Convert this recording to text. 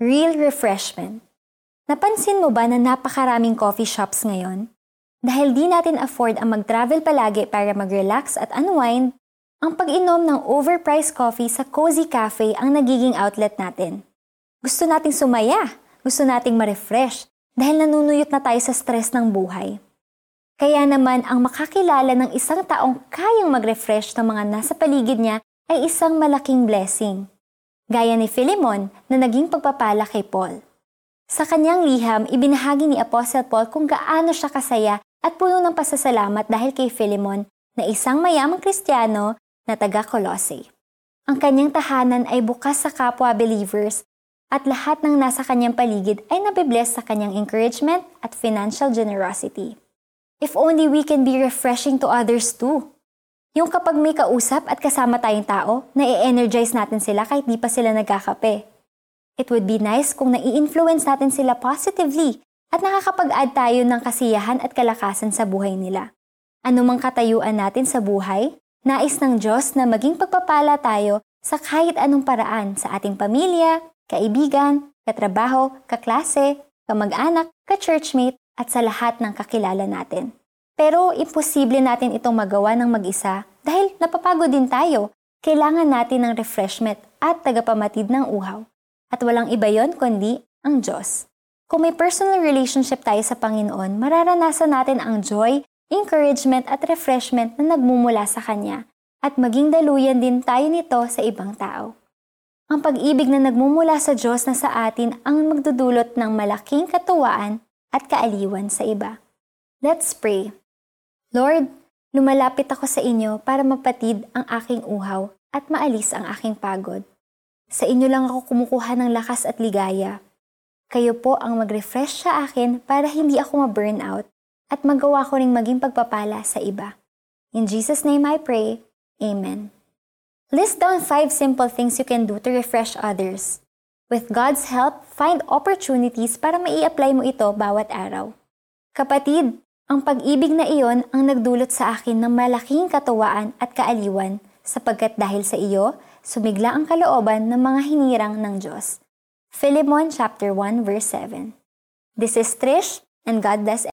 Real refreshment. Napansin mo ba na napakaraming coffee shops ngayon? Dahil di natin afford ang mag-travel palagi para mag-relax at unwind, ang pag-inom ng overpriced coffee sa Cozy Cafe ang nagiging outlet natin. Gusto nating sumaya, gusto nating ma-refresh, dahil nanunuyot na tayo sa stress ng buhay. Kaya naman ang makakilala ng isang taong kayang mag-refresh ng mga nasa paligid niya ay isang malaking blessing. Gaya ni Philemon na naging pagpapala kay Paul. Sa kanyang liham, ibinahagi ni Apostle Paul kung gaano siya kasaya at puno ng pasasalamat dahil kay Philemon na isang mayamang Kristiyano na taga Colossae. Ang kanyang tahanan ay bukas sa kapwa believers at lahat ng nasa kanyang paligid ay nabibless sa kanyang encouragement at financial generosity. If only we can be refreshing to others too. Yung kapag may kausap at kasama tayong tao, na-energize natin sila kahit di pa sila nagkakape. It would be nice kung nai-influence natin sila positively at nakakapag-add tayo ng kasiyahan at kalakasan sa buhay nila. Ano mang katayuan natin sa buhay, Nais ng Diyos na maging pagpapala tayo sa kahit anong paraan sa ating pamilya, kaibigan, katrabaho, kaklase, kamag-anak, ka-churchmate, at sa lahat ng kakilala natin. Pero imposible natin itong magawa ng mag-isa dahil napapagod din tayo. Kailangan natin ng refreshment at tagapamatid ng uhaw. At walang iba yon kundi ang Diyos. Kung may personal relationship tayo sa Panginoon, mararanasan natin ang joy encouragement at refreshment na nagmumula sa Kanya at maging daluyan din tayo nito sa ibang tao. Ang pag-ibig na nagmumula sa Diyos na sa atin ang magdudulot ng malaking katuwaan at kaaliwan sa iba. Let's pray. Lord, lumalapit ako sa inyo para mapatid ang aking uhaw at maalis ang aking pagod. Sa inyo lang ako kumukuha ng lakas at ligaya. Kayo po ang mag-refresh sa akin para hindi ako ma-burn out at magawa ko ring maging pagpapala sa iba. In Jesus' name I pray, Amen. List down five simple things you can do to refresh others. With God's help, find opportunities para mai-apply mo ito bawat araw. Kapatid, ang pag-ibig na iyon ang nagdulot sa akin ng malaking katuwaan at kaaliwan sapagkat dahil sa iyo, sumigla ang kalooban ng mga hinirang ng Diyos. Philemon chapter 1 verse 7. This is Trish and God bless